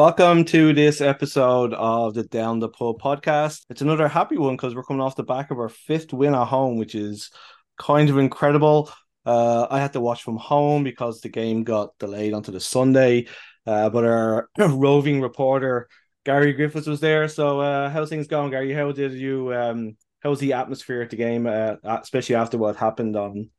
Welcome to this episode of the Down the Pub podcast. It's another happy one because we're coming off the back of our fifth win at home, which is kind of incredible. Uh, I had to watch from home because the game got delayed onto the Sunday. Uh, but our roving reporter Gary Griffiths was there. So uh, how's things going, Gary? How did you? Um, how was the atmosphere at the game, uh, especially after what happened on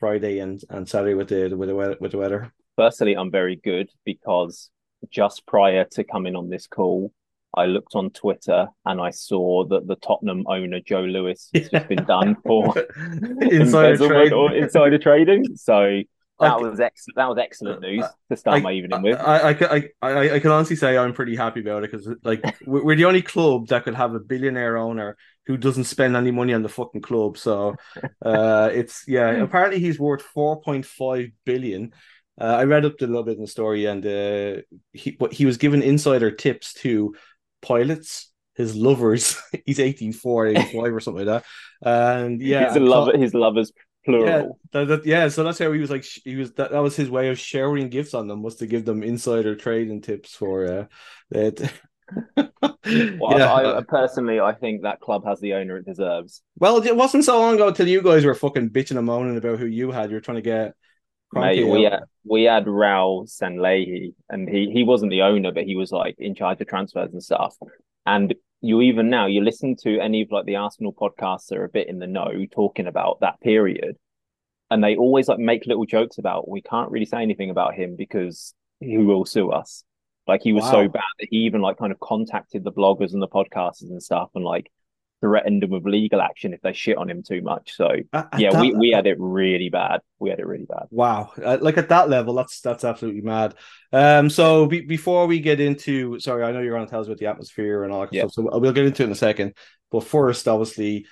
Friday and, and Saturday with the with the weather, with the weather? Firstly, I'm very good because just prior to coming on this call, I looked on Twitter and I saw that the Tottenham owner Joe Lewis has just been done for insider trading. or insider trading. So that was ex- that was excellent news to start I, my evening with. I, I, I, I can honestly say I'm pretty happy about it because like we're the only club that could have a billionaire owner who doesn't spend any money on the fucking club. So uh, it's yeah. Apparently he's worth four point five billion. Uh, I read up a little bit in the story, and uh, he he was given insider tips to pilots, his lovers. he's 84, 85 or something like that. And yeah, his lover, his lovers plural. Yeah, that, that, yeah, so that's how he was like. He was that, that was his way of sharing gifts on them was to give them insider trading tips for uh, that. well, yeah. I, I, personally, I think that club has the owner it deserves. Well, it wasn't so long ago till you guys were fucking bitching and moaning about who you had. You were trying to get. Mate, we had we had Raul Sanllehi, and he he wasn't the owner, but he was like in charge of transfers and stuff. And you even now you listen to any of like the Arsenal podcasts that are a bit in the know talking about that period, and they always like make little jokes about we can't really say anything about him because he will sue us. Like he was wow. so bad that he even like kind of contacted the bloggers and the podcasters and stuff and like threatened him with legal action if they shit on him too much. So at, yeah, at we, we had it really bad. We had it really bad. Wow, like at that level, that's that's absolutely mad. Um, so be, before we get into, sorry, I know you're going to tell us about the atmosphere and all that yeah. stuff, so we'll get into it in a second. But first, obviously,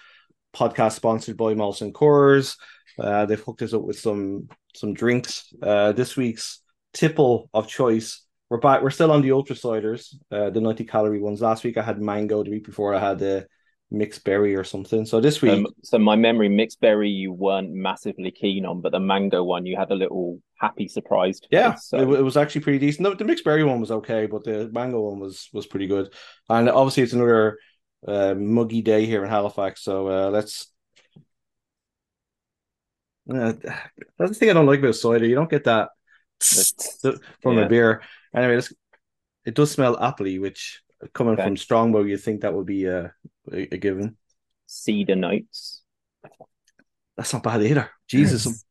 podcast sponsored by Molson Coors. Uh, they've hooked us up with some some drinks. Uh, this week's tipple of choice. We're back. We're still on the ultra ciders, uh, the 90 calorie ones. Last week I had mango. The week before I had the mixed berry or something. So this week, um, so my memory mixed berry you weren't massively keen on, but the mango one you had a little happy surprise. Yeah, so. it, it, was actually pretty decent. The, the, mixed berry one was okay, but the mango one was was pretty good. And obviously, it's another uh, muggy day here in Halifax, so uh, let's. Uh, that's the thing I don't like about cider. You don't get that from yeah. a beer. Anyway, it does smell appley, which coming okay. from Strongbow, you think that would be a, a, a given. Cedar notes. That's not bad either. Jesus,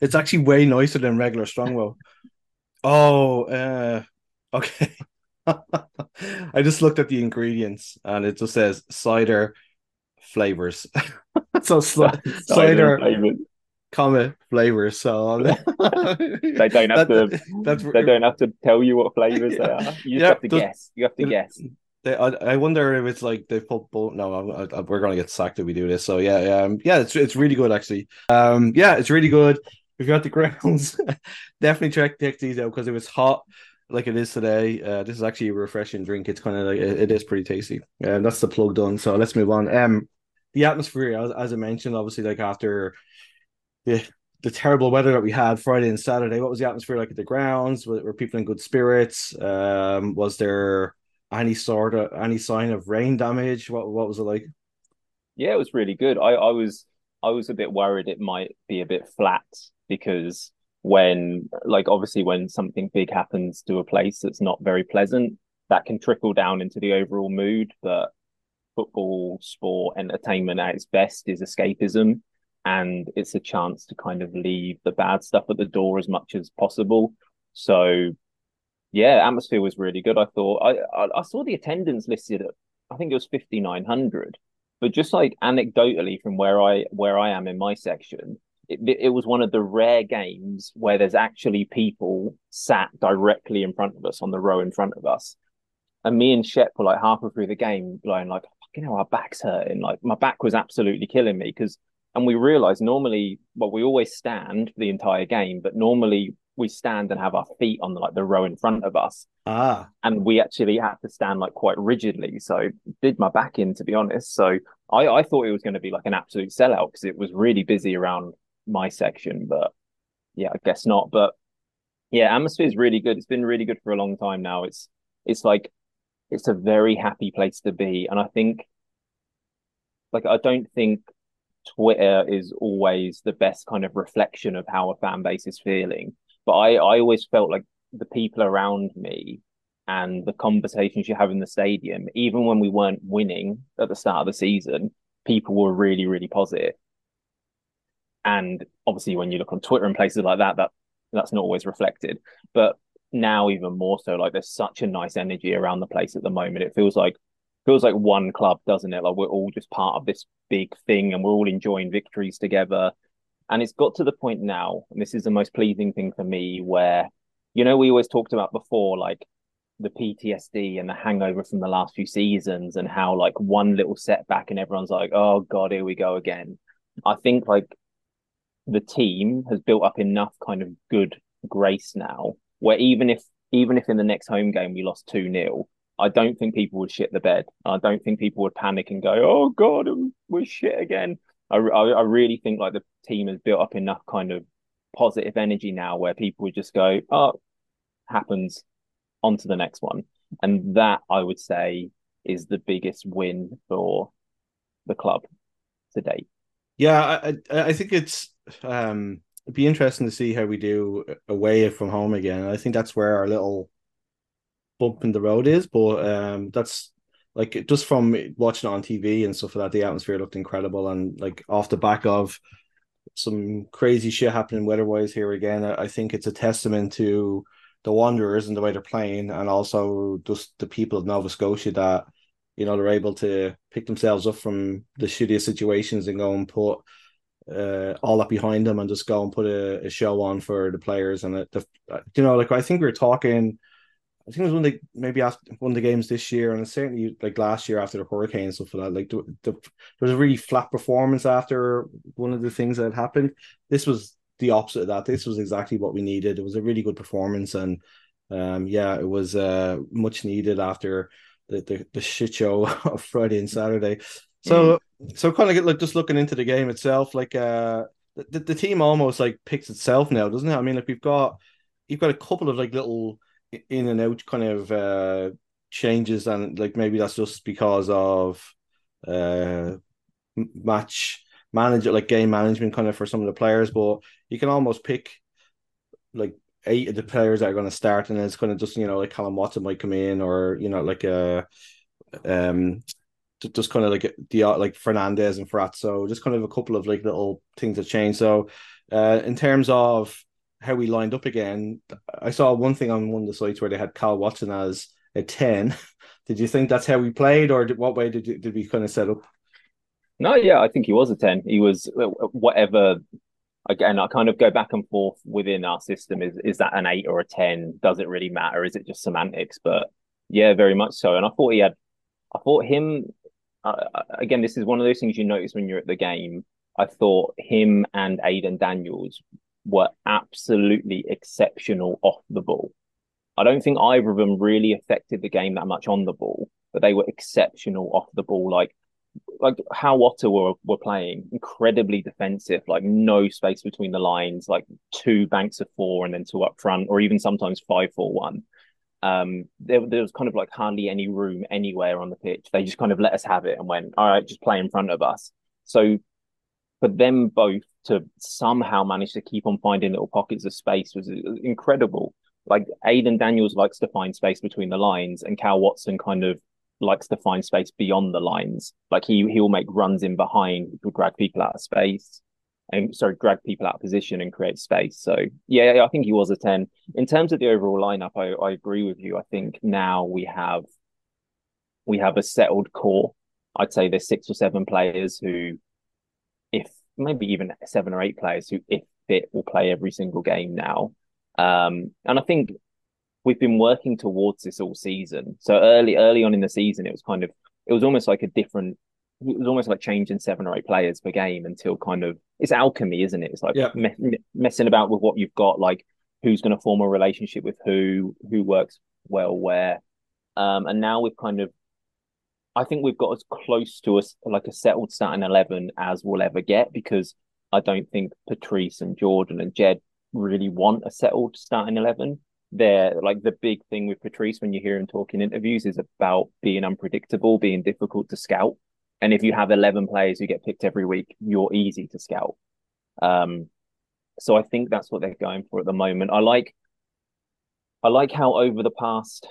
it's actually way nicer than regular Strongbow. oh, uh, okay. I just looked at the ingredients and it just says cider flavors. so sl- cider, cider comma flavors. So they don't have that, to. That's, they don't have to tell you what flavors they are. You just yeah, have to guess. You have to guess. They, I, I wonder if it's like they put both. No, I, I, we're gonna get sacked if we do this. So yeah, yeah, um, yeah. It's it's really good actually. Um, yeah, it's really good. If you're at the grounds, definitely check check these out because it was hot like it is today. Uh, this is actually a refreshing drink. It's kind of like it, it is pretty tasty. And that's the plug done. So let's move on. Um, the atmosphere, as, as I mentioned, obviously, like after the the terrible weather that we had Friday and Saturday. What was the atmosphere like at the grounds? Were, were people in good spirits? Um, was there any sort of any sign of rain damage? What what was it like? Yeah, it was really good. I, I was I was a bit worried it might be a bit flat because when like obviously when something big happens to a place that's not very pleasant, that can trickle down into the overall mood. But football, sport, entertainment at its best is escapism and it's a chance to kind of leave the bad stuff at the door as much as possible. So, yeah, atmosphere was really good. I thought I I, I saw the attendance listed at I think it was fifty nine hundred, but just like anecdotally from where I where I am in my section, it, it was one of the rare games where there's actually people sat directly in front of us on the row in front of us. And me and Shep were like halfway through the game, going like, oh, fucking hell, our back's hurting. Like my back was absolutely killing me because and we realized normally well we always stand for the entire game but normally we stand and have our feet on the, like the row in front of us. Ah, and we actually had to stand like quite rigidly. So did my back in to be honest. So I, I thought it was going to be like an absolute sellout because it was really busy around my section, but yeah, I guess not. But yeah, atmosphere is really good. It's been really good for a long time now. It's it's like it's a very happy place to be, and I think like I don't think Twitter is always the best kind of reflection of how a fan base is feeling. But I I always felt like the people around me and the conversations you have in the stadium, even when we weren't winning at the start of the season, people were really, really positive. And obviously, when you look on Twitter and places like that, that that's not always reflected. But now, even more so, like there's such a nice energy around the place at the moment. It feels like feels like one club, doesn't it? Like we're all just part of this big thing, and we're all enjoying victories together. And it's got to the point now, and this is the most pleasing thing for me, where you know we always talked about before, like the PTSD and the hangover from the last few seasons, and how like one little setback, and everyone's like, "Oh God, here we go again." I think like the team has built up enough kind of good grace now where even if even if in the next home game we lost 2 0, I don't think people would shit the bed. I don't think people would panic and go, oh God, we're shit again. I, I, really think like the team has built up enough kind of positive energy now where people would just go, oh, happens, on to the next one. And that I would say is the biggest win for the club to date. Yeah, I I think it's um it'd be interesting to see how we do away from home again. I think that's where our little bump in the road is, but um that's like just from watching on TV and stuff like that, the atmosphere looked incredible and like off the back of some crazy shit happening weather-wise here again. I think it's a testament to the Wanderers and the way they're playing, and also just the people of Nova Scotia that you know they're able to pick themselves up from the shittiest situations and go and put uh, all that behind them and just go and put a, a show on for the players and the, the, you know like I think we're talking I think it was one of the maybe after one of the games this year and certainly like last year after the hurricane and stuff like that like the, the, there was a really flat performance after one of the things that had happened this was the opposite of that this was exactly what we needed it was a really good performance and um yeah it was uh much needed after the, the, the shit show of Friday and Saturday. So mm. so kind of get like just looking into the game itself, like uh the, the team almost like picks itself now, doesn't it? I mean, like we've got you've got a couple of like little in and out kind of uh changes, and like maybe that's just because of uh match manager like game management kind of for some of the players, but you can almost pick like eight of the players that are going to start, and it's kind of just you know like Callum Watson might come in, or you know like a uh, um just kind of like the like Fernandez and Frat. So just kind of a couple of like little things that change. So uh in terms of how we lined up again, I saw one thing on one of the sites where they had Cal Watson as a 10. Did you think that's how we played, or did, what way did, did we kind of set up? No, yeah, I think he was a 10. He was uh, whatever again, I kind of go back and forth within our system. Is is that an eight or a ten? Does it really matter? Is it just semantics? But yeah, very much so. And I thought he had, I thought him. Uh, again, this is one of those things you notice when you're at the game. I thought him and Aidan Daniels were absolutely exceptional off the ball. I don't think either of them really affected the game that much on the ball, but they were exceptional off the ball. Like like how Ottawa were, were playing incredibly defensive, like no space between the lines, like two banks of four and then two up front, or even sometimes five four one. Um, there, there was kind of like hardly any room anywhere on the pitch. They just kind of let us have it and went, all right, just play in front of us. So for them both to somehow manage to keep on finding little pockets of space was incredible. Like Aidan Daniels likes to find space between the lines, and Cal Watson kind of likes to find space beyond the lines. Like he he'll make runs in behind, which will drag people out of space, and sorry, drag people out of position and create space. So yeah, I think he was a ten. In terms of the overall lineup, I, I agree with you. I think now we have we have a settled core. I'd say there's six or seven players who, maybe even seven or eight players who, if fit, will play every single game now. Um, and I think we've been working towards this all season. So early, early on in the season, it was kind of, it was almost like a different, it was almost like changing seven or eight players per game until kind of, it's alchemy, isn't it? It's like yeah. me- messing about with what you've got. Like who's going to form a relationship with who, who works well where. Um, and now we've kind of, I think we've got as close to us like a settled starting eleven as we'll ever get because I don't think Patrice and Jordan and Jed really want a settled starting eleven. They're like the big thing with Patrice when you hear him talk in interviews is about being unpredictable, being difficult to scout. And if you have eleven players who get picked every week, you're easy to scout. Um, so I think that's what they're going for at the moment. I like I like how over the past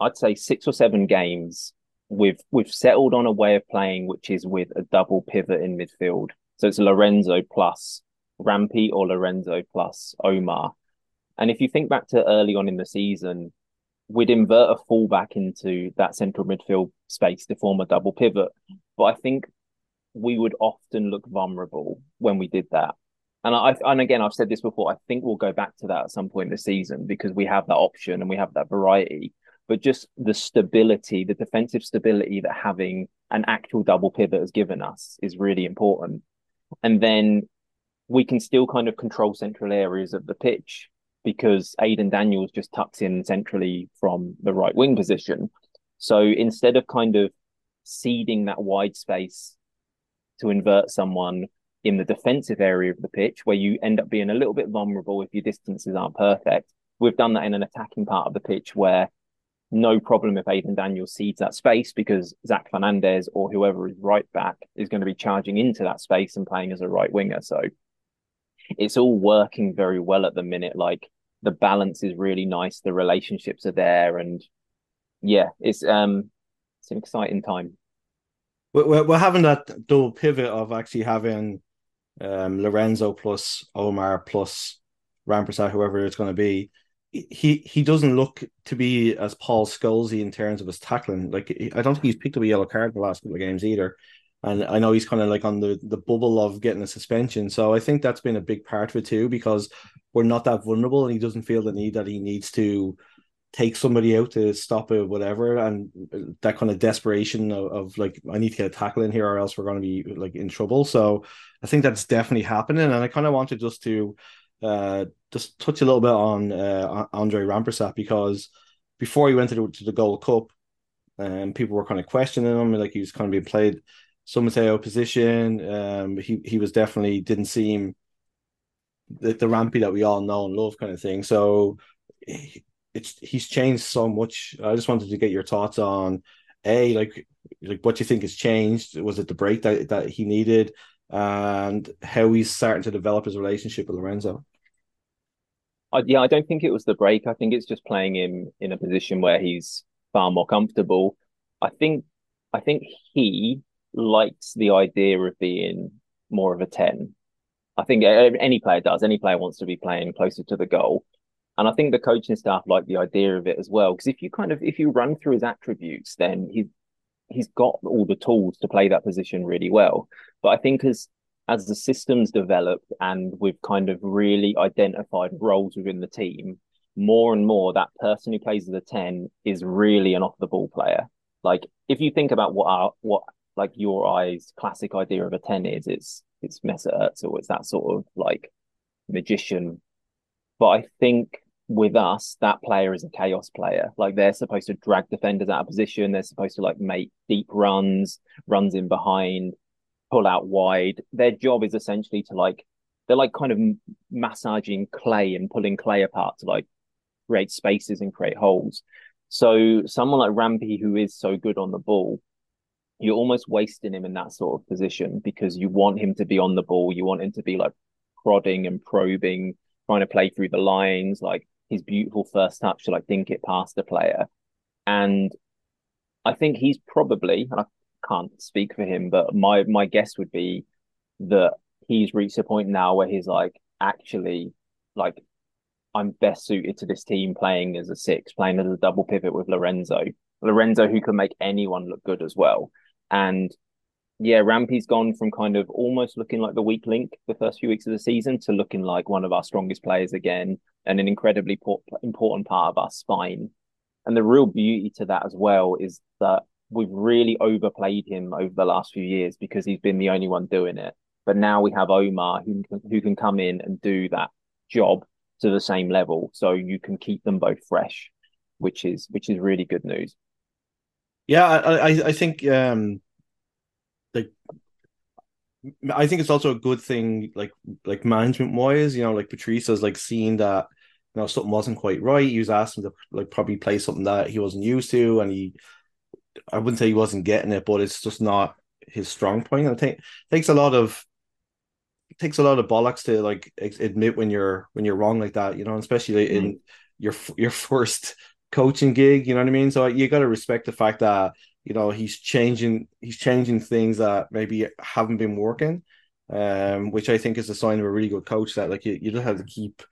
I'd say six or seven games we've we've settled on a way of playing which is with a double pivot in midfield. So it's Lorenzo plus Rampy or Lorenzo plus Omar. And if you think back to early on in the season, we'd invert a fullback into that central midfield space to form a double pivot. But I think we would often look vulnerable when we did that. And I and again I've said this before, I think we'll go back to that at some point this season because we have that option and we have that variety. But just the stability, the defensive stability that having an actual double pivot has given us is really important. And then we can still kind of control central areas of the pitch because Aidan Daniels just tucks in centrally from the right wing position. So instead of kind of ceding that wide space to invert someone in the defensive area of the pitch where you end up being a little bit vulnerable if your distances aren't perfect. We've done that in an attacking part of the pitch where no problem if Aidan Daniels cedes that space because Zach Fernandez or whoever is right back is going to be charging into that space and playing as a right winger. So it's all working very well at the minute. Like the balance is really nice, the relationships are there, and yeah, it's um it's an exciting time. We're, we're having that double pivot of actually having um, Lorenzo plus Omar plus Rampersad, whoever it's going to be, he he doesn't look to be as Paul Scholesy in terms of his tackling. Like I don't think he's picked up a yellow card in the last couple of games either. And I know he's kind of like on the, the bubble of getting a suspension. So I think that's been a big part of it too, because we're not that vulnerable and he doesn't feel the need that he needs to take somebody out to stop it, whatever. And that kind of desperation of, of like, I need to get a tackle in here or else we're going to be like in trouble. So I think that's definitely happening. And I kind of wanted just to uh, just touch a little bit on uh, Andre Rampersad because before he went to the, to the Gold Cup, um, people were kind of questioning him, like he was kind of being played some would say opposition. Um, he he was definitely didn't seem the, the rampy that we all know and love kind of thing. So it's he's changed so much. I just wanted to get your thoughts on a like like what you think has changed. Was it the break that that he needed, and how he's starting to develop his relationship with Lorenzo? Uh, yeah, I don't think it was the break. I think it's just playing him in a position where he's far more comfortable. I think I think he likes the idea of being more of a 10. I think any player does. Any player wants to be playing closer to the goal. And I think the coaching staff like the idea of it as well. Because if you kind of if you run through his attributes, then he's he's got all the tools to play that position really well. But I think as as the systems developed and we've kind of really identified roles within the team, more and more that person who plays as a 10 is really an off the ball player. Like if you think about what our what like your eyes classic idea of a 10 is it's it's Mesut Ozil, it's that sort of like magician. But I think with us, that player is a chaos player. Like they're supposed to drag defenders out of position. They're supposed to like make deep runs, runs in behind, pull out wide. Their job is essentially to like they're like kind of massaging clay and pulling clay apart to like create spaces and create holes. So someone like Rampy, who is so good on the ball, you're almost wasting him in that sort of position because you want him to be on the ball. You want him to be like prodding and probing, trying to play through the lines, like his beautiful first touch to like dink it past the player. And I think he's probably, and I can't speak for him, but my my guess would be that he's reached a point now where he's like, actually, like I'm best suited to this team playing as a six, playing as a double pivot with Lorenzo. Lorenzo, who can make anyone look good as well. And yeah, Rampy's gone from kind of almost looking like the weak link the first few weeks of the season to looking like one of our strongest players again and an incredibly important part of our spine. And the real beauty to that as well is that we've really overplayed him over the last few years because he's been the only one doing it. But now we have Omar who who can come in and do that job to the same level, so you can keep them both fresh, which is which is really good news. Yeah, I I, I think um like I think it's also a good thing, like like management wise, you know, like Patrice has like seen that you know something wasn't quite right. He was asking to like probably play something that he wasn't used to, and he I wouldn't say he wasn't getting it, but it's just not his strong point. And I think takes a lot of it takes a lot of bollocks to like admit when you're when you're wrong like that, you know, especially mm. in your your first coaching gig, you know what I mean? So you got to respect the fact that you know he's changing he's changing things that maybe haven't been working, um, which I think is a sign of a really good coach. That like you, you just have to keep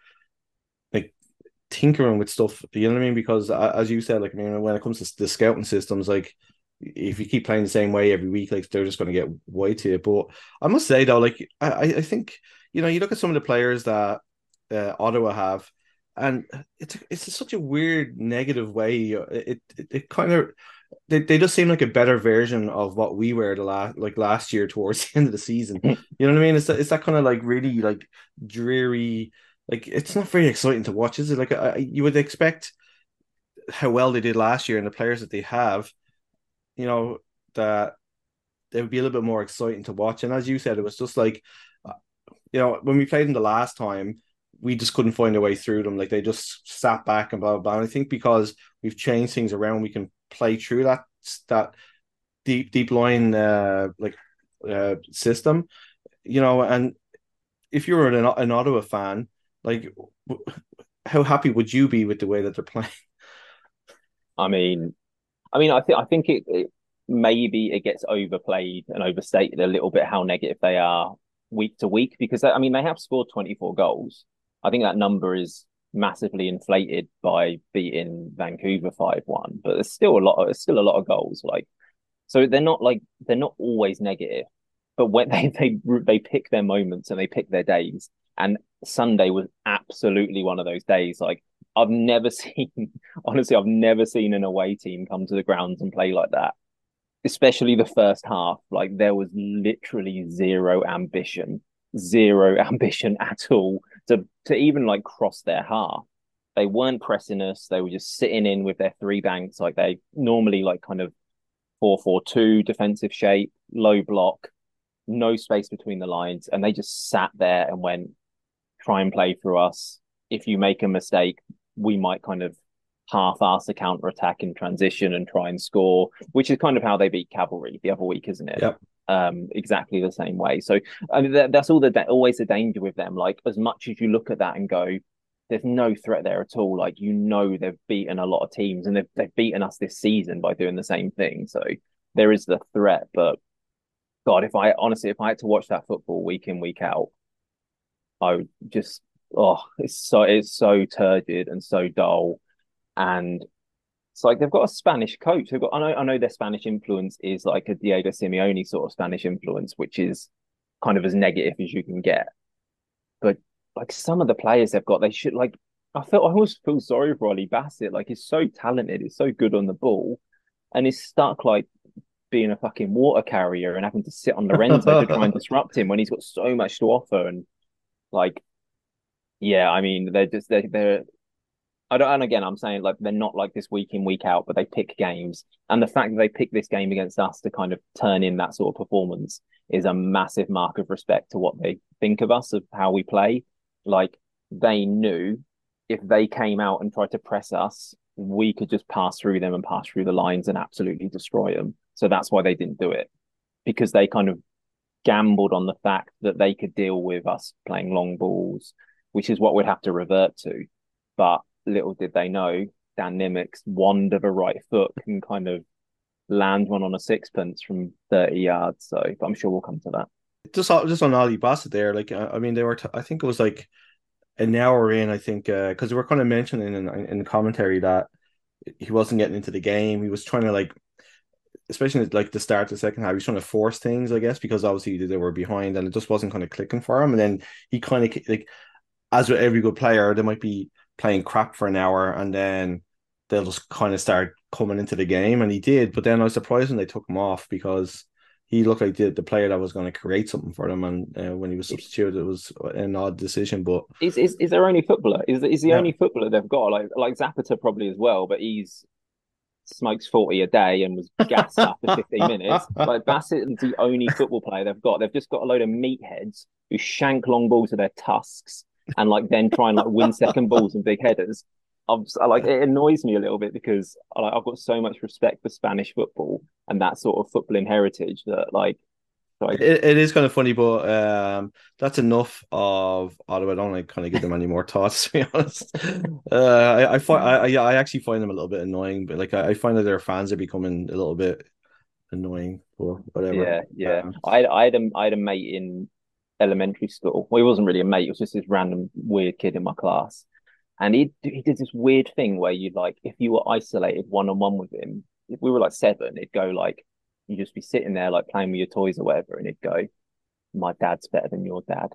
tinkering with stuff. You know what I mean? Because as you said, like I mean, when it comes to the scouting systems, like if you keep playing the same way every week, like they're just going to get way to it. But I must say though, like I, I think you know, you look at some of the players that uh, Ottawa have, and it's it's such a weird negative way. It it, it kind of they, they just seem like a better version of what we were the last like last year towards the end of the season. Mm. You know what I mean? It's that, it's that kind of like really like dreary. Like it's not very exciting to watch, is it? Like I, you would expect how well they did last year and the players that they have, you know, that they would be a little bit more exciting to watch. And as you said, it was just like, uh, you know, when we played them the last time, we just couldn't find a way through them. Like they just sat back and blah blah. blah. And I think because we've changed things around, we can play through that that deep deep line uh, like uh, system, you know. And if you were an, an Ottawa fan, like how happy would you be with the way that they're playing? I mean, I mean, I think I think it, it maybe it gets overplayed and overstated a little bit how negative they are week to week because I mean they have scored 24 goals. I think that number is massively inflated by beating Vancouver five one, but there's still a lot. Of, there's still a lot of goals. Like, so they're not like they're not always negative, but when they they they pick their moments and they pick their days, and Sunday was absolutely one of those days. Like I've never seen, honestly, I've never seen an away team come to the grounds and play like that. Especially the first half, like there was literally zero ambition, zero ambition at all to to even like cross their half. They weren't pressing us. They were just sitting in with their three banks, like they normally like kind of four four two defensive shape, low block, no space between the lines, and they just sat there and went, try and play through us. If you make a mistake, we might kind of half-ass a counter attack in transition and try and score, which is kind of how they beat Cavalry the other week, isn't it? Yep um, exactly the same way. So I mean, that, that's all the always the danger with them. Like as much as you look at that and go, there's no threat there at all. Like you know they've beaten a lot of teams and they've they've beaten us this season by doing the same thing. So there is the threat, but God, if I honestly if I had to watch that football week in week out, I would just oh it's so it's so turgid and so dull and it's like they've got a Spanish coach. They've got I know I know their Spanish influence is like a Diego Simeone sort of Spanish influence, which is kind of as negative as you can get. But like some of the players they've got, they should like I felt I almost feel sorry for Ollie Bassett. Like he's so talented, he's so good on the ball, and he's stuck like being a fucking water carrier and having to sit on Lorenzo to try and disrupt him when he's got so much to offer. And like, yeah, I mean, they're just they're they're I don't, and again, I'm saying like they're not like this week in week out, but they pick games, and the fact that they pick this game against us to kind of turn in that sort of performance is a massive mark of respect to what they think of us of how we play. Like they knew if they came out and tried to press us, we could just pass through them and pass through the lines and absolutely destroy them. So that's why they didn't do it because they kind of gambled on the fact that they could deal with us playing long balls, which is what we'd have to revert to. But little did they know Dan Nimick's wand of a right foot can kind of land one on a sixpence from 30 yards. So, I'm sure we'll come to that. Just, just on Ollie Bassett there, like, I mean, they were, t- I think it was like an hour in, I think, because uh, they were kind of mentioning in, in the commentary that he wasn't getting into the game. He was trying to, like, especially like the start of the second half, he was trying to force things, I guess, because obviously they were behind and it just wasn't kind of clicking for him. And then he kind of, like, as with every good player, they might be playing crap for an hour and then they'll just kind of start coming into the game and he did but then I was surprised when they took him off because he looked like the, the player that was going to create something for them. And uh, when he was substituted, it was an odd decision. But is is, is their only footballer? Is is the yeah. only footballer they've got? Like like Zapata probably as well, but he's smokes 40 a day and was gassed after 15 minutes. Like Bassett is the only football player they've got. They've just got a load of meatheads who shank long balls with their tusks and like then try and like win second balls and big headers. I'm like it annoys me a little bit because like, I've got so much respect for Spanish football and that sort of footballing heritage that like it, it is kind of funny, but um, that's enough of Ottawa. I don't like kind of give them any more thoughts. To be honest, uh, I, I find I, I actually find them a little bit annoying, but like I, I find that their fans are becoming a little bit annoying or whatever. Yeah, yeah. Um, I I had a I had a mate in elementary school. Well, he wasn't really a mate. It was just this random weird kid in my class, and he he did this weird thing where you like if you were isolated one on one with him, if we were like seven, it'd go like you just be sitting there like playing with your toys or whatever, and he'd go, "My dad's better than your dad,"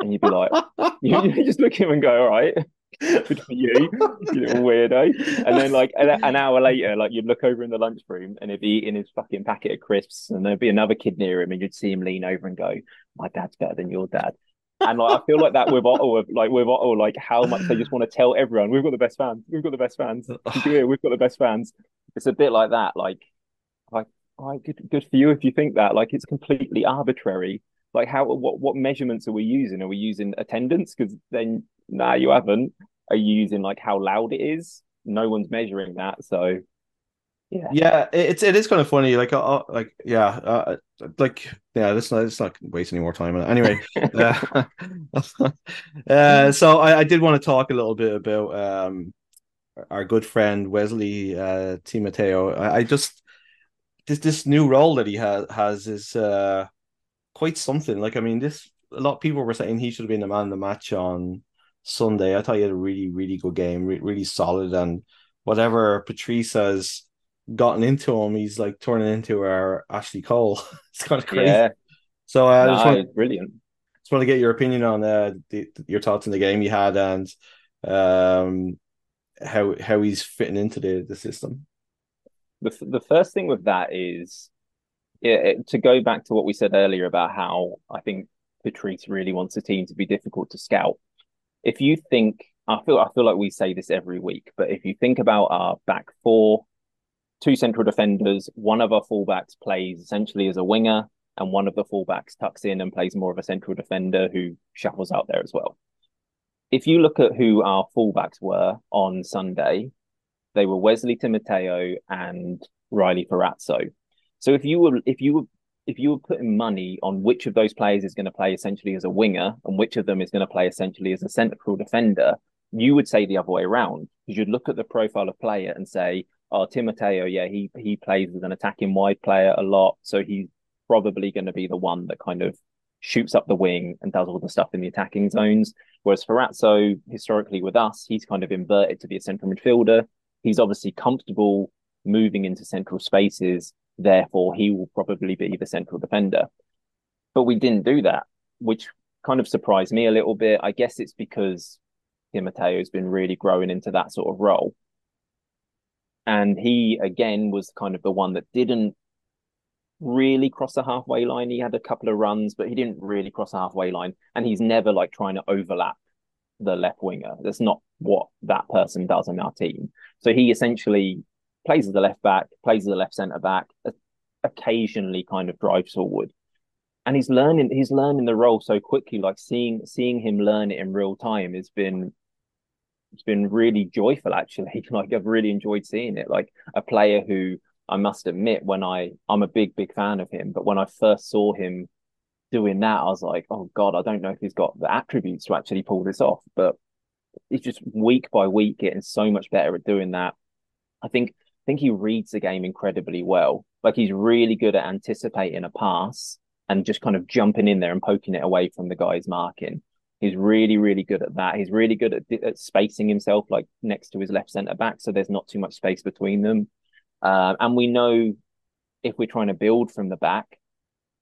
and you'd be like, you, you just look at him and go, "All right." Good for you, you little weirdo. And then, like an, hour later, like you'd look over in the lunchroom and he'd be eating his fucking packet of crisps, and there'd be another kid near him, and you'd see him lean over and go, "My dad's better than your dad." And like I feel like that with Ottawa, like with Ottawa, like how much they just want to tell everyone, "We've got the best fans. We've got the best fans. We've got the best fans." It's a bit like that. Like, like oh, good, good for you if you think that. Like it's completely arbitrary. Like how what what measurements are we using? Are we using attendance? Because then nah, you haven't. Are you using like how loud it is? No one's measuring that. So yeah, yeah, it's it is kind of funny. Like, uh like yeah, uh, like yeah. Let's not let's not waste any more time on it. Anyway, uh, uh, so I, I did want to talk a little bit about um our good friend Wesley uh Timoteo. I, I just this this new role that he has has is uh quite something. Like I mean, this a lot of people were saying he should have been the man of the match on Sunday. I thought he had a really really good game, re- really solid, and whatever Patrice has gotten into him, he's like turning into our Ashley Cole. it's kind of crazy. Yeah. So uh, no, just want, brilliant. Just want to get your opinion on uh, the, your thoughts on the game you had and um how how he's fitting into the the system the the first thing with that is yeah, to go back to what we said earlier about how I think Patrice really wants a team to be difficult to scout. If you think, I feel I feel like we say this every week, but if you think about our back four, two central defenders, one of our fullbacks plays essentially as a winger, and one of the fullbacks tucks in and plays more of a central defender who shuffles out there as well. If you look at who our fullbacks were on Sunday, they were Wesley Timoteo and Riley Ferrazzo. So if you were if you were if you were putting money on which of those players is going to play essentially as a winger and which of them is going to play essentially as a central defender, you would say the other way around because you'd look at the profile of player and say, "Oh, Timoteo, yeah, he he plays as an attacking wide player a lot, so he's probably going to be the one that kind of shoots up the wing and does all the stuff in the attacking zones." Whereas Ferrazzo, historically with us, he's kind of inverted to be a central midfielder he's obviously comfortable moving into central spaces. Therefore, he will probably be the central defender. But we didn't do that, which kind of surprised me a little bit. I guess it's because Timoteo has been really growing into that sort of role. And he, again, was kind of the one that didn't really cross the halfway line. He had a couple of runs, but he didn't really cross the halfway line. And he's never like trying to overlap the left winger. That's not what that person does in our team. So he essentially plays as the left back, plays as the left centre back, occasionally kind of drives forward. And he's learning he's learning the role so quickly, like seeing seeing him learn it in real time has been it's been really joyful actually. Like I've really enjoyed seeing it. Like a player who I must admit, when I I'm a big, big fan of him, but when I first saw him doing that, I was like, oh God, I don't know if he's got the attributes to actually pull this off. But he's just week by week getting so much better at doing that. I think I think he reads the game incredibly well. Like he's really good at anticipating a pass and just kind of jumping in there and poking it away from the guy's marking. He's really, really good at that. He's really good at, at spacing himself like next to his left centre back, so there's not too much space between them. Uh, and we know if we're trying to build from the back,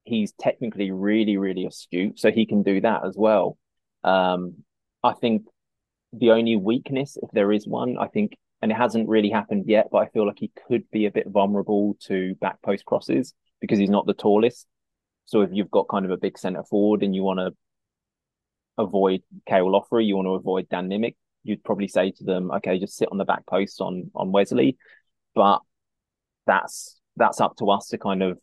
he's technically really, really astute, so he can do that as well. Um, I think the only weakness, if there is one, I think, and it hasn't really happened yet, but I feel like he could be a bit vulnerable to back post crosses because he's not the tallest. So if you've got kind of a big centre forward and you want to avoid Cale Loughrey, you want to avoid Dan Nimick, you'd probably say to them, okay, just sit on the back post on on Wesley. But that's that's up to us to kind of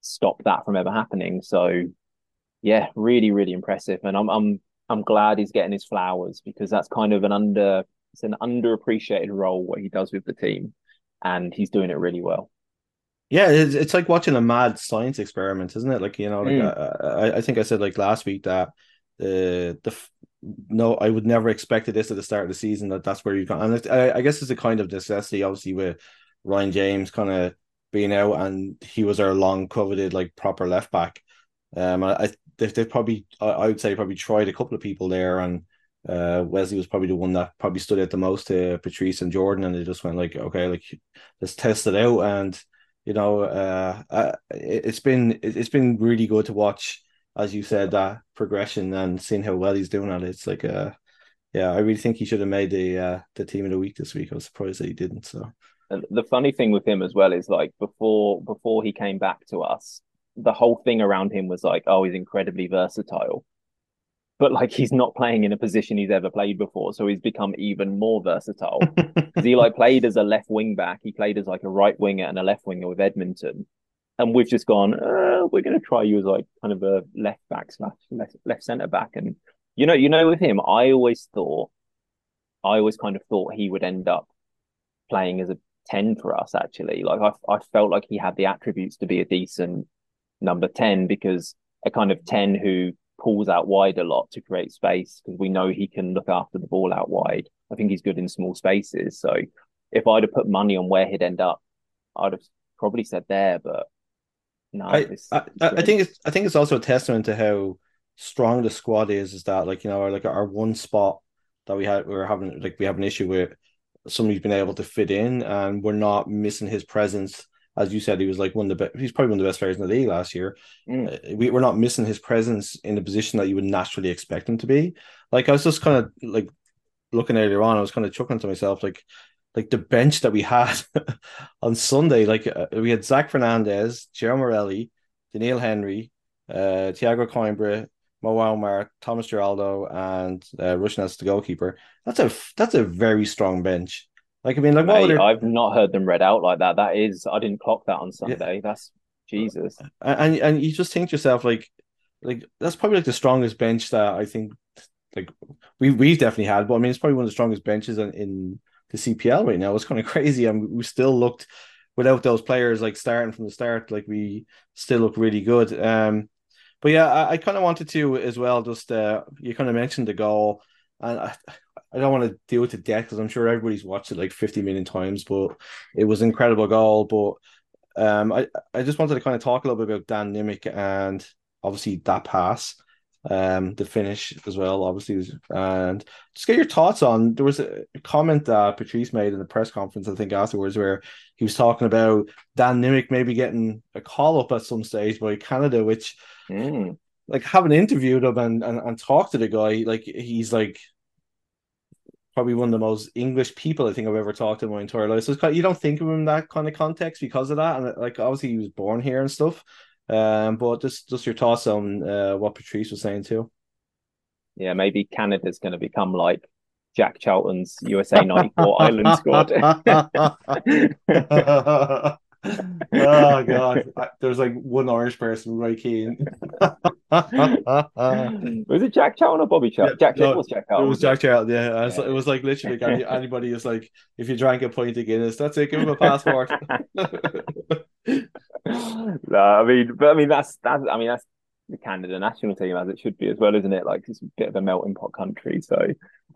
stop that from ever happening. So yeah, really, really impressive. And I'm I'm I'm glad he's getting his flowers because that's kind of an under it's an underappreciated role what he does with the team, and he's doing it really well. Yeah, it's, it's like watching a mad science experiment, isn't it? Like you know, like mm. I, I think I said like last week that the the no, I would never expected this at the start of the season that that's where you go. And I, I guess it's a kind of necessity, obviously, with Ryan James kind of being out, and he was our long coveted like proper left back. Um, I they've, they've probably I would say probably tried a couple of people there, and uh, Wesley was probably the one that probably stood out the most to Patrice and Jordan, and they just went like, okay, like let's test it out, and you know, uh, uh it's been it's been really good to watch, as you said, that progression and seeing how well he's doing at it. It's like, uh, yeah, I really think he should have made the uh, the team of the week this week. I was surprised that he didn't. So. And the funny thing with him as well is like before before he came back to us, the whole thing around him was like, oh, he's incredibly versatile. But like he's not playing in a position he's ever played before, so he's become even more versatile. Because he like played as a left wing back, he played as like a right winger and a left winger with Edmonton, and we've just gone, uh, we're going to try you as like kind of a left back slash left, left centre back, and you know, you know, with him, I always thought, I always kind of thought he would end up playing as a 10 for us actually like I, I felt like he had the attributes to be a decent number 10 because a kind of 10 who pulls out wide a lot to create space because we know he can look after the ball out wide. I think he's good in small spaces. So if I'd have put money on where he'd end up, I'd have probably said there, but no. I, it's, I, it's I think it's I think it's also a testament to how strong the squad is, is that like, you know, our, like our one spot that we had we are having like we have an issue with somebody's been able to fit in and we're not missing his presence as you said, he was like one of the best. He's probably one of the best players in the league last year. Mm. Uh, we, we're not missing his presence in a position that you would naturally expect him to be. Like I was just kind of like looking earlier on, I was kind of chuckling to myself, like like the bench that we had on Sunday. Like uh, we had Zach Fernandez, Joe Morelli, Daniil Henry, uh, Tiago Coimbra, Mo Omar, Thomas Giraldo, and uh, as the goalkeeper. That's a that's a very strong bench. Like I mean, like Mate, other... I've not heard them read out like that. That is, I didn't clock that on Sunday. Yeah. That's Jesus. And and you just think to yourself like, like that's probably like the strongest bench that I think like we we've definitely had. But I mean, it's probably one of the strongest benches in, in the CPL right now. It's kind of crazy, and we still looked without those players like starting from the start. Like we still look really good. Um, but yeah, I, I kind of wanted to as well. Just uh, you kind of mentioned the goal, and I, I don't want to deal with it death because I'm sure everybody's watched it like 50 million times, but it was an incredible goal. But um, I, I just wanted to kind of talk a little bit about Dan Nimick and obviously that pass, um, the finish as well, obviously, and just get your thoughts on. There was a comment that Patrice made in the press conference, I think afterwards, where he was talking about Dan Nimick maybe getting a call up at some stage by Canada, which. Mm. Like having interviewed him and, and, and talked to the guy, like he's like probably one of the most English people I think I've ever talked to in my entire life. So kind of, you don't think of him in that kind of context because of that, and like obviously he was born here and stuff. Um, but just just your thoughts on uh, what Patrice was saying too. Yeah, maybe Canada's going to become like Jack Charlton's USA '94 Ireland squad. oh god, there's like one Irish person right keen. was it Jack Charlton or Bobby Charlton? Yeah, Jack no, was Jack Charlton. It was Jack Charlton. Yeah, yeah. it was like literally like anybody is like, if you drank a pint of Guinness, that's it. Give him a passport. no, I mean, but I mean that's that's I mean that's the Canada national team as it should be as well, isn't it? Like it's a bit of a melting pot country. So,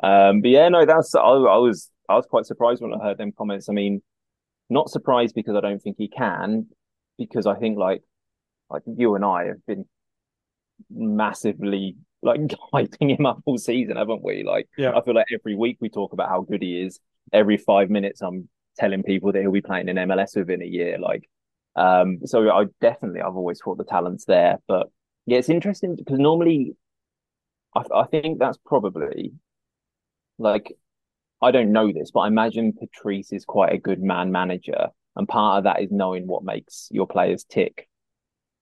um, but yeah, no, that's I, I was I was quite surprised when I heard them comments. I mean not surprised because I don't think he can, because I think like like you and I have been massively like hyping him up all season, haven't we? Like yeah. I feel like every week we talk about how good he is. Every five minutes I'm telling people that he'll be playing in MLS within a year. Like um so I definitely I've always thought the talent's there. But yeah, it's interesting because normally I I think that's probably like I don't know this, but I imagine Patrice is quite a good man manager. And part of that is knowing what makes your players tick.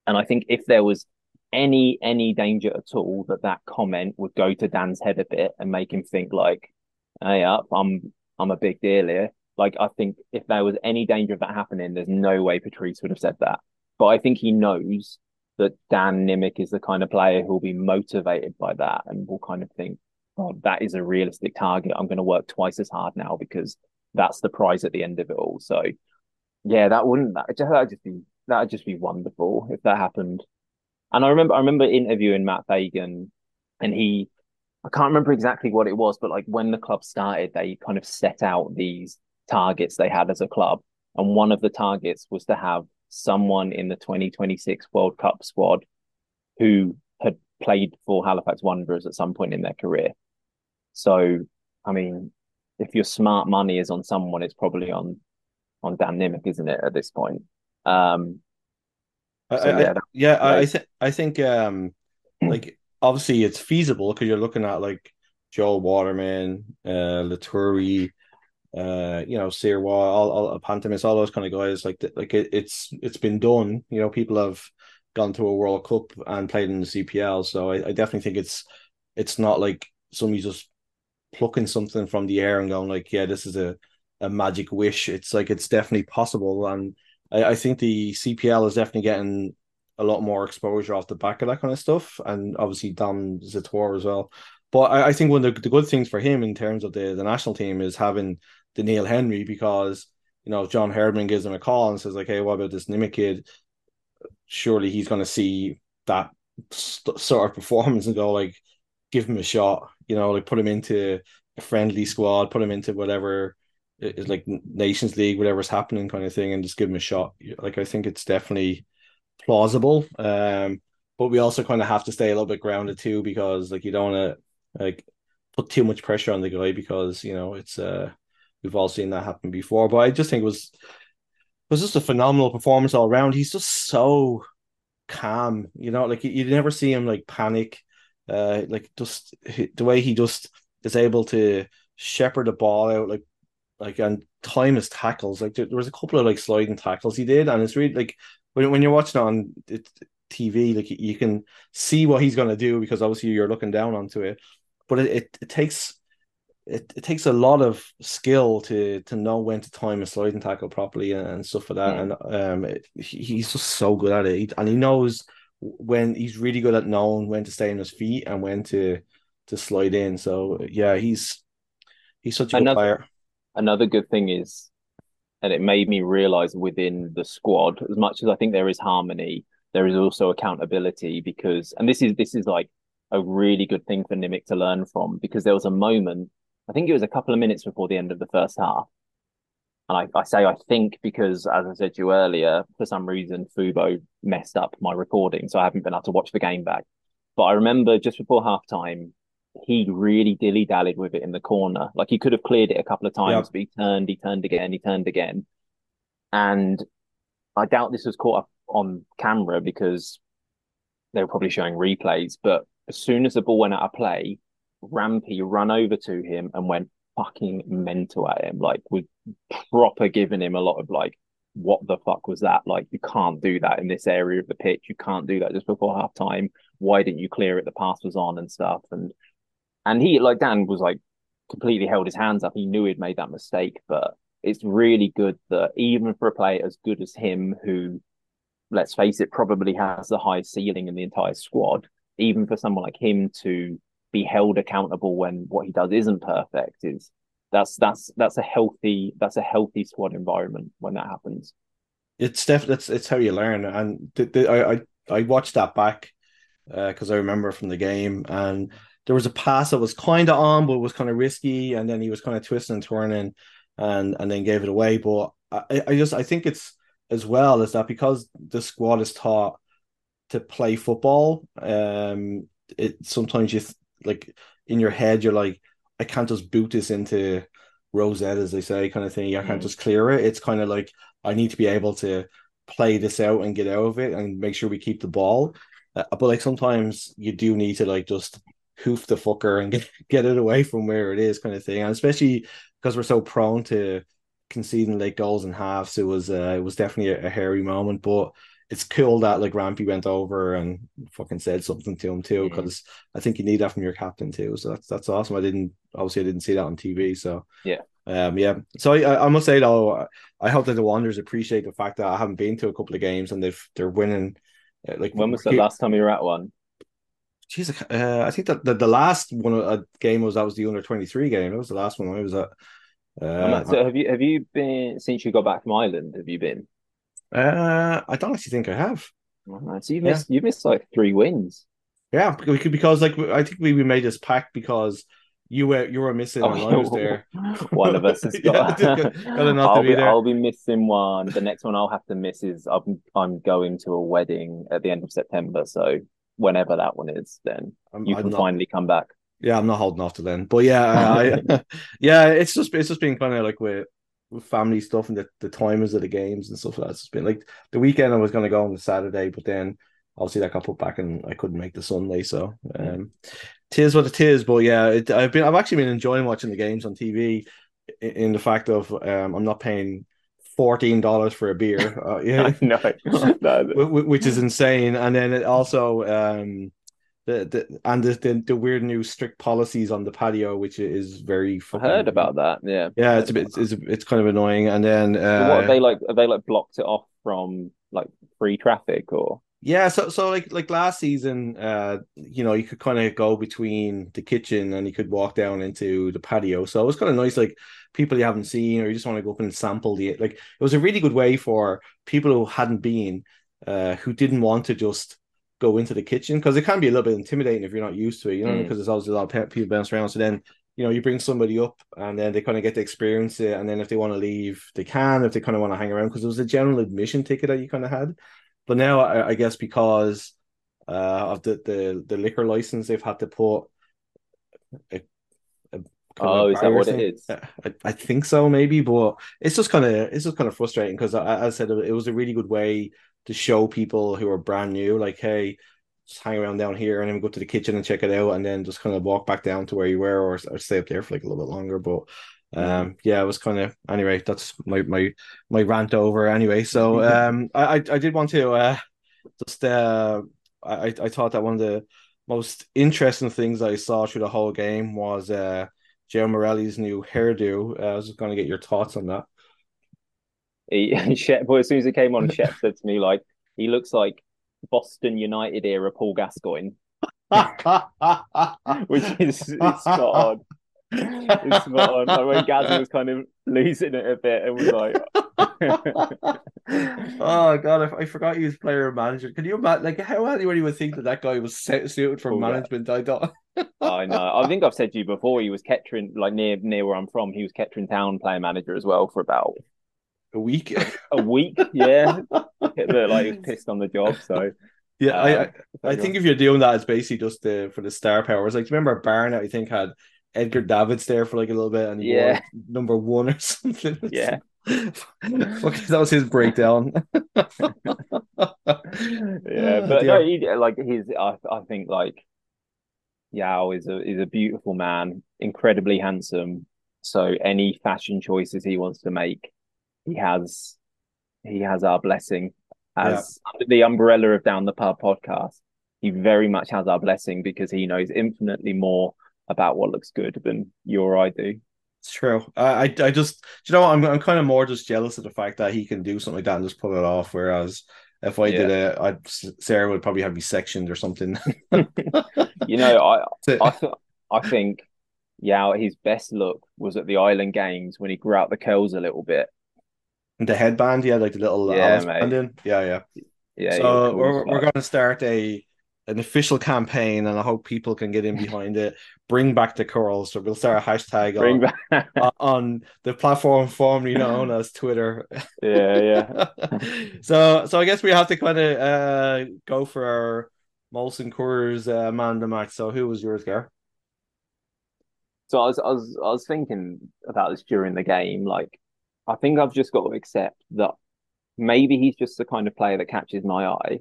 And I think if there was any any danger at all that that comment would go to Dan's head a bit and make him think like, "Hey, up, I'm I'm a big deal here." Like I think if there was any danger of that happening, there's no way Patrice would have said that. But I think he knows that Dan Nimick is the kind of player who will be motivated by that and will kind of think, "Oh, that is a realistic target. I'm going to work twice as hard now because that's the prize at the end of it all." So, yeah, that wouldn't that that'd just be that'd just be wonderful if that happened. And I remember I remember interviewing Matt Fagan, and he I can't remember exactly what it was, but like when the club started, they kind of set out these targets they had as a club, and one of the targets was to have someone in the 2026 World Cup squad who had played for Halifax Wanderers at some point in their career. So, I mean, if your smart money is on someone, it's probably on on Dan Nimick, isn't it? At this point, um, so, I, yeah, I, yeah, I, think I think um, like obviously it's feasible because you're looking at like Joel Waterman, uh, Laturi, uh, you know, Sirwa, all, all Pantemis, all those kind of guys. Like, like it, it's it's been done. You know, people have gone to a World Cup and played in the CPL. So I, I definitely think it's it's not like somebody just plucking something from the air and going like, yeah, this is a a magic wish. It's like it's definitely possible, and I, I think the CPL is definitely getting a lot more exposure off the back of that kind of stuff, and obviously Dom Zator as well. But I, I think one of the, the good things for him in terms of the, the national team is having Neil Henry because you know John Herdman gives him a call and says like, "Hey, what about this Nimick kid?" Surely he's going to see that st- sort of performance and go like, "Give him a shot," you know, like put him into a friendly squad, put him into whatever is like Nations League, whatever's happening, kind of thing, and just give him a shot. Like I think it's definitely plausible. Um, but we also kind of have to stay a little bit grounded too because like you don't want to like put too much pressure on the guy because you know it's uh We've all seen that happen before, but I just think it was it was just a phenomenal performance all around. He's just so calm, you know, like you, you never see him like panic. Uh, like just the way he just is able to shepherd the ball out, like like and time his tackles. Like there, there was a couple of like sliding tackles he did, and it's really like when when you're watching on it, TV, like you can see what he's to do because obviously you're looking down onto it. But it, it, it takes it, it takes a lot of skill to to know when to time a sliding tackle properly and, and stuff like that. Yeah. And um, it, he's just so good at it, he, and he knows when he's really good at knowing when to stay on his feet and when to to slide in. So yeah, he's he's such a another, good player. Another good thing is, and it made me realize within the squad, as much as I think there is harmony, there is also accountability because, and this is this is like a really good thing for Nimick to learn from because there was a moment I think it was a couple of minutes before the end of the first half. And I, I say I think because, as I said to you earlier, for some reason, Fubo messed up my recording. So I haven't been able to watch the game back. But I remember just before half time, he really dilly dallied with it in the corner. Like he could have cleared it a couple of times, yep. but he turned, he turned again, he turned again. And I doubt this was caught up on camera because they were probably showing replays. But as soon as the ball went out of play, Rampy run over to him and went fucking mental at him, like was proper giving him a lot of like, what the fuck was that? Like, you can't do that in this area of the pitch. You can't do that just before half time. Why didn't you clear it? The pass was on and stuff. And and he like Dan was like completely held his hands up. He knew he'd made that mistake, but it's really good that even for a player as good as him, who let's face it, probably has the highest ceiling in the entire squad, even for someone like him to be held accountable when what he does isn't perfect is that's that's that's a healthy that's a healthy squad environment when that happens. It's definitely it's, it's how you learn, and the, the, I, I I watched that back because uh, I remember from the game, and there was a pass that was kind of on, but was kind of risky, and then he was kind of twisting and turning, and and then gave it away. But I, I just I think it's as well as that because the squad is taught to play football. Um, it sometimes you like in your head you're like I can't just boot this into Row Z as they say kind of thing. I can't mm. just clear it. It's kind of like I need to be able to play this out and get out of it and make sure we keep the ball. Uh, but like sometimes you do need to like just hoof the fucker and get get it away from where it is kind of thing. And especially because we're so prone to conceding late goals and halves, it was uh, it was definitely a, a hairy moment. But it's cool that like Rampy went over and fucking said something to him too, because I think you need that from your captain too. So that's that's awesome. I didn't obviously I didn't see that on TV. So Yeah. um, yeah. So I, I must say though, I hope that the Wanderers appreciate the fact that I haven't been to a couple of games and they've they're winning. uh, Like When was the last time you were at one? Jeez, uh, I think that the, the last one a game was that was the under twenty three game. That was the last one I was at. Uh, so have you have you been since you got back from Ireland? Have you been? Uh, I don't actually think I have. Uh, So you Yeah. missed you missed like three wins. Yeah, because because like I think we, we made this pact because you were you were missing and I was there. one of us has Yeah, got. got- gotta not to I'll be be there. I'll be missing one. The next one I'll have to miss is I'm I'm going to a wedding at the end of September. So whenever that one is, then I'm, you I'm can not- finally come back. Yeah, I'm not holding off to then. But yeah, I, I yeah, it's just it's just been kind of like with family stuff and the, the timings of the games and stuff like that. It's been like the weekend I was gonna go on the Saturday, but then obviously that got put back and I couldn't make the Sunday. So um tis what it is. But yeah, it, I've been I've actually been enjoying watching the games on TV in, in the fact of um I'm not paying fourteen dollars for a beer. Uh, yeah. no, no, wh- which is insane. And then it also um the, the and the, the the weird new strict policies on the patio, which is very. I heard about that. Yeah. Yeah, it's a bit. It's it's kind of annoying. And then uh, what they like? Have they like blocked it off from like free traffic or? Yeah, so so like like last season, uh, you know, you could kind of go between the kitchen and you could walk down into the patio. So it was kind of nice, like people you haven't seen, or you just want to go up and sample the like. It was a really good way for people who hadn't been, uh, who didn't want to just go into the kitchen because it can be a little bit intimidating if you're not used to it, you know, Mm. because there's always a lot of people bouncing around. So then. You know, you bring somebody up and then they kind of get to experience it. And then if they want to leave, they can. If they kind of want to hang around, because it was a general admission ticket that you kind of had. But now I, I guess because uh, of the, the the liquor license, they've had to put. A, a Oh, is that what it is? I, I think so, maybe, but it's just kind of it's just kind of frustrating because, as I said, it was a really good way to show people who are brand new, like, hey, just hang around down here and then go to the kitchen and check it out, and then just kind of walk back down to where you were, or, or stay up there for like a little bit longer. But um, yeah, it was kind of anyway. That's my my my rant over anyway. So um, I I, did want to uh just uh I I thought that one of the most interesting things I saw through the whole game was uh Joao Morelli's new hairdo. Uh, I was just going to get your thoughts on that. He, Shep, well, as soon as he came on, Shep said to me like he looks like Boston United era Paul Gascoigne, which is it's spot on. It's spot on. Like when Gazza was kind of losing it a bit and was like, oh god, I, I forgot he was player and manager. Can you imagine? Like, how anybody would think that that guy was suited for Oh, yeah. management? I don't. I know. I think I've said to you before. He was Kettering, like near near where I'm from. He was Kettering Town player manager as well for about A week. a week. Yeah, it looked like he was pissed on the job. So yeah, I, I um, I think if you're doing that, it's basically just the for the star power. It's like do you remember Barnet? I think had Edgar Davids there for like a little bit, and he Yeah. wore number one or something. Yeah. Fuck, that was his breakdown. yeah, but no, he, like he's. I, I think like Joao is a is a beautiful man, incredibly handsome. So any fashion choices he wants to make, he has he has our blessing. As under the umbrella of Down the Pub podcast, he very much has our blessing because he knows infinitely more about what looks good than you or I do. It's true. I, I, I just, you know, what? I'm, I'm kind of more just jealous of the fact that he can do something like that and just pull it off. Whereas if I did it, I'd Sarah would probably have me sectioned or something. You know, I I, th- I think yeah, his best look was at the Island Games when he grew out the curls a little bit. The headband, yeah, like the little Yeah, Alice band in. Yeah, yeah. Yeah, so we're we're going to start a an official campaign, and I hope people can get in behind it. Bring back the curls. So we'll start a hashtag bring on, back. on- on the platform formerly known as Twitter. yeah, yeah. so so I guess we have to kind of uh go for our Molson Coors uh, man the match. So who was yours, Gar? So I was, I was, I was thinking about this during the game. Like, I think I've just got to accept that maybe he's just the kind of player that catches my eye.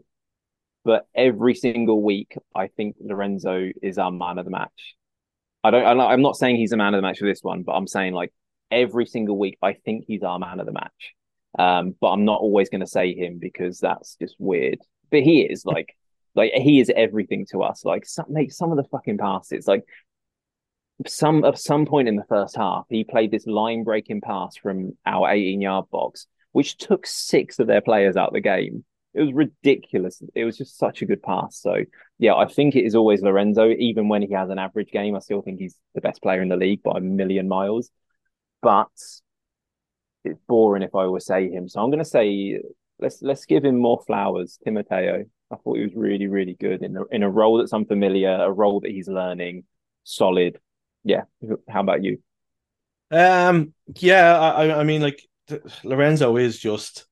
But every single week, I think Lorenzo is our man of the match. I don't. I'm not, saying he's a man of the match for this one, but I'm saying like every single week, I think he's our man of the match. Um, but I'm not always going to say him because that's just weird. But he is like, like he is everything to us. Like some, mate, some of the fucking passes, like some at some point in the first half, he played this line breaking pass from our 18 yard box, which took six of their players out of the game. It was ridiculous. It was just such a good pass. So yeah, I think it is always Lorenzo. Even when he has an average game, I still think he's the best player in the league by a million miles. But it's boring if I always say him. So I'm going to say let's let's give him more flowers, Timoteo. I thought he was really really good in in a role that's unfamiliar, a role that he's learning, solid. Yeah. How about you? Um. Yeah. I. I mean, like Lorenzo is just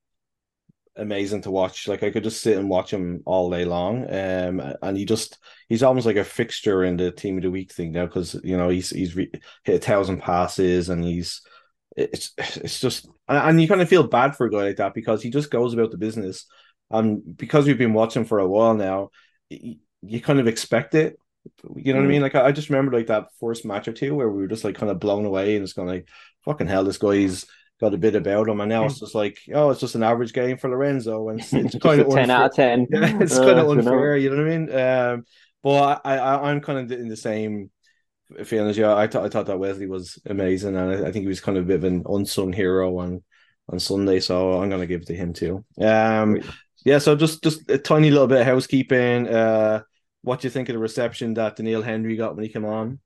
amazing to watch. Like I could just sit and watch him all day long. Um, and he just he's almost like a fixture in the team of the week thing now because you know he's he's re- hit a thousand passes and he's it's it's just and you kind of feel bad for a guy like that because he just goes about the business. And because we've been watching for a while now, you, you kind of expect it. You know mm. what I mm. mean? Like I, I just remember like that first match or two where we were just like kind of blown away and it's kind of like fucking hell, this guy's got a bit about him, and now it's mm. just like, oh, it's just an average game for Lorenzo, and it's, it's kind of ten out of ten. Yeah, it's uh, kind of unfair, you know what I mean? Um, but I, I, I'm kind of in the same feeling as you. I thought I thought that Wesley was amazing, and I, I, think he was kind of a bit of an unsung hero on on Sunday, so I'm gonna give it to him too. Um, yeah, so just just a tiny little bit of housekeeping. Uh, what do you think of the reception that Daniil Henry got when he came on?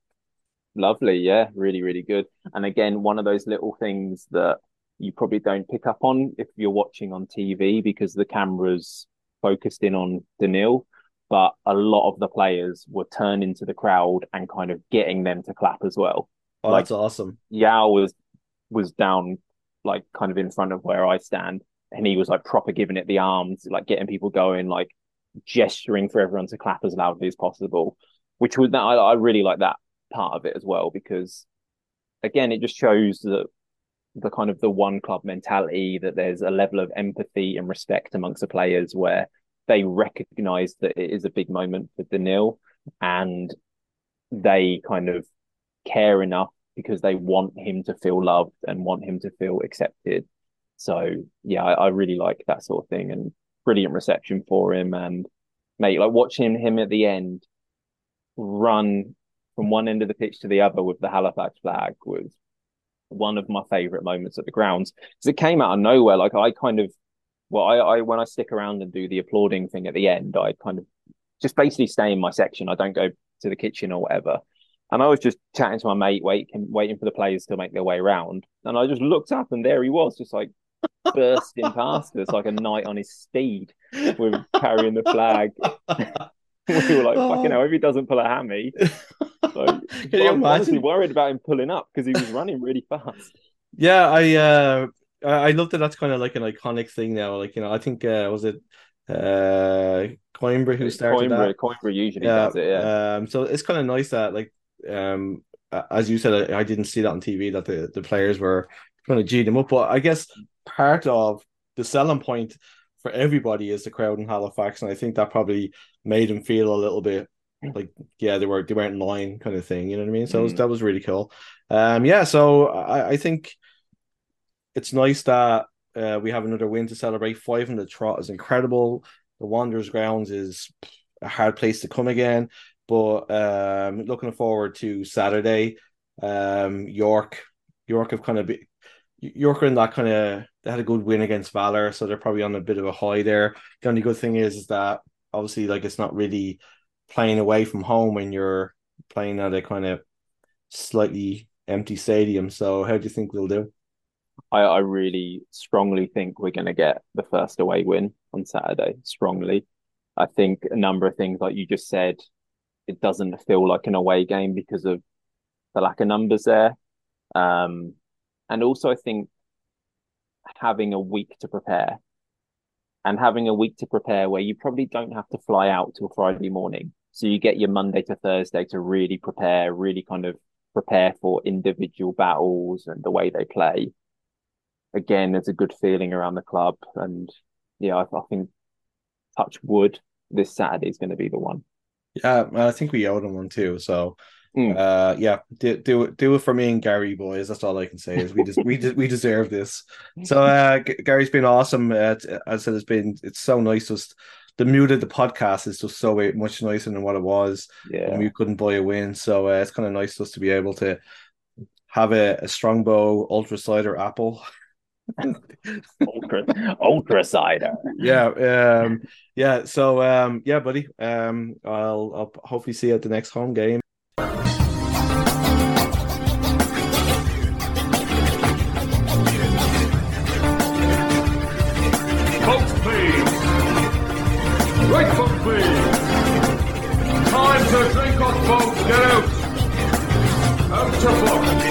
Lovely, yeah, really, really good. And again, one of those little things that you probably don't pick up on if you're watching on TV because the camera's focused in on Daniil. But a lot of the players were turning to the crowd and kind of getting them to clap as well. Oh, like, that's awesome. Joao was was down like kind of in front of where I stand, and he was like proper giving it the arms, like getting people going, like gesturing for everyone to clap as loudly as possible. Which was that I, I really like that part of it as well because again it just shows that the kind of the one club mentality that there's a level of empathy and respect amongst the players where they recognize that it is a big moment for Daniil and they kind of care enough because they want him to feel loved and want him to feel accepted. So yeah, I, I really like that sort of thing and brilliant reception for him and mate, like watching him at the end run from one end of the pitch to the other with the Halifax flag was one of my favorite moments at the grounds because it came out of nowhere. Like I kind of, well, I, I when I stick around and do the applauding thing at the end, I kind of just basically stay in my section. I don't go to the kitchen or whatever. And I was just chatting to my mate, waiting, waiting for the players to make their way around. And I just looked up, and there he was, just like bursting past us like a knight on his steed, with carrying the flag. we were like, fucking hell, if he doesn't pull a hammy. So, Can you I'm honestly worried about him pulling up because he was running really fast. Yeah, I uh I love that that's kind of like an iconic thing now. Like, you know, I think uh was it uh Coimbra who started Coimbra, that. Coimbra usually yeah, does it, yeah. Um so it's kind of nice that like um as you said, I, I didn't see that on TV that the, the players were trying to G them up. But I guess part of the selling point for everybody is the crowd in Halifax, and I think that probably made them feel a little bit like yeah they were they weren't in line kind of thing. You know what I mean? So mm. was, that was really cool. Um, yeah. So I, I think it's nice that uh, we have another win to celebrate. Five in the trot is incredible. The Wanderers grounds is a hard place to come again, but um, looking forward to Saturday. Um, York, York have kind of be, York are in that kind of they had a good win against Valour, so they're probably on a bit of a high there. The only good thing is, is that obviously like it's not really playing away from home when you're playing at a kind of slightly empty stadium. So how do you think we'll do? I, I really strongly think we're going to get the first away win on Saturday. Strongly, I think a number of things like you just said, it doesn't feel like an away game because of the lack of numbers there. Um, and also, I think having a week to prepare and having a week to prepare where you probably don't have to fly out till Friday morning. So you get your Monday to Thursday to really prepare, really kind of prepare for individual battles and the way they play. Again, there's a good feeling around the club. And yeah, I, I think touch wood, this Saturday is going to be the one. Yeah, I think we owe them one too. So Mm. Uh, yeah, do, do it do it for me and Gary, boys. That's all I can say. Is we just we we deserve this. So uh, Gary's been awesome. Uh, as I said, it's been it's so nice. Just the mood of the podcast is just so much nicer than what it was. Yeah, and we couldn't buy a win, so uh, it's kind of nice just to be able to have a, a strongbow ultra cider apple. ultra ultra cider. Yeah, um, yeah. So um, yeah, buddy. Um, I'll I'll hopefully see you at the next home game. Folks, please. Right foot, please. Time to drink up, folks. Get out. Out to book.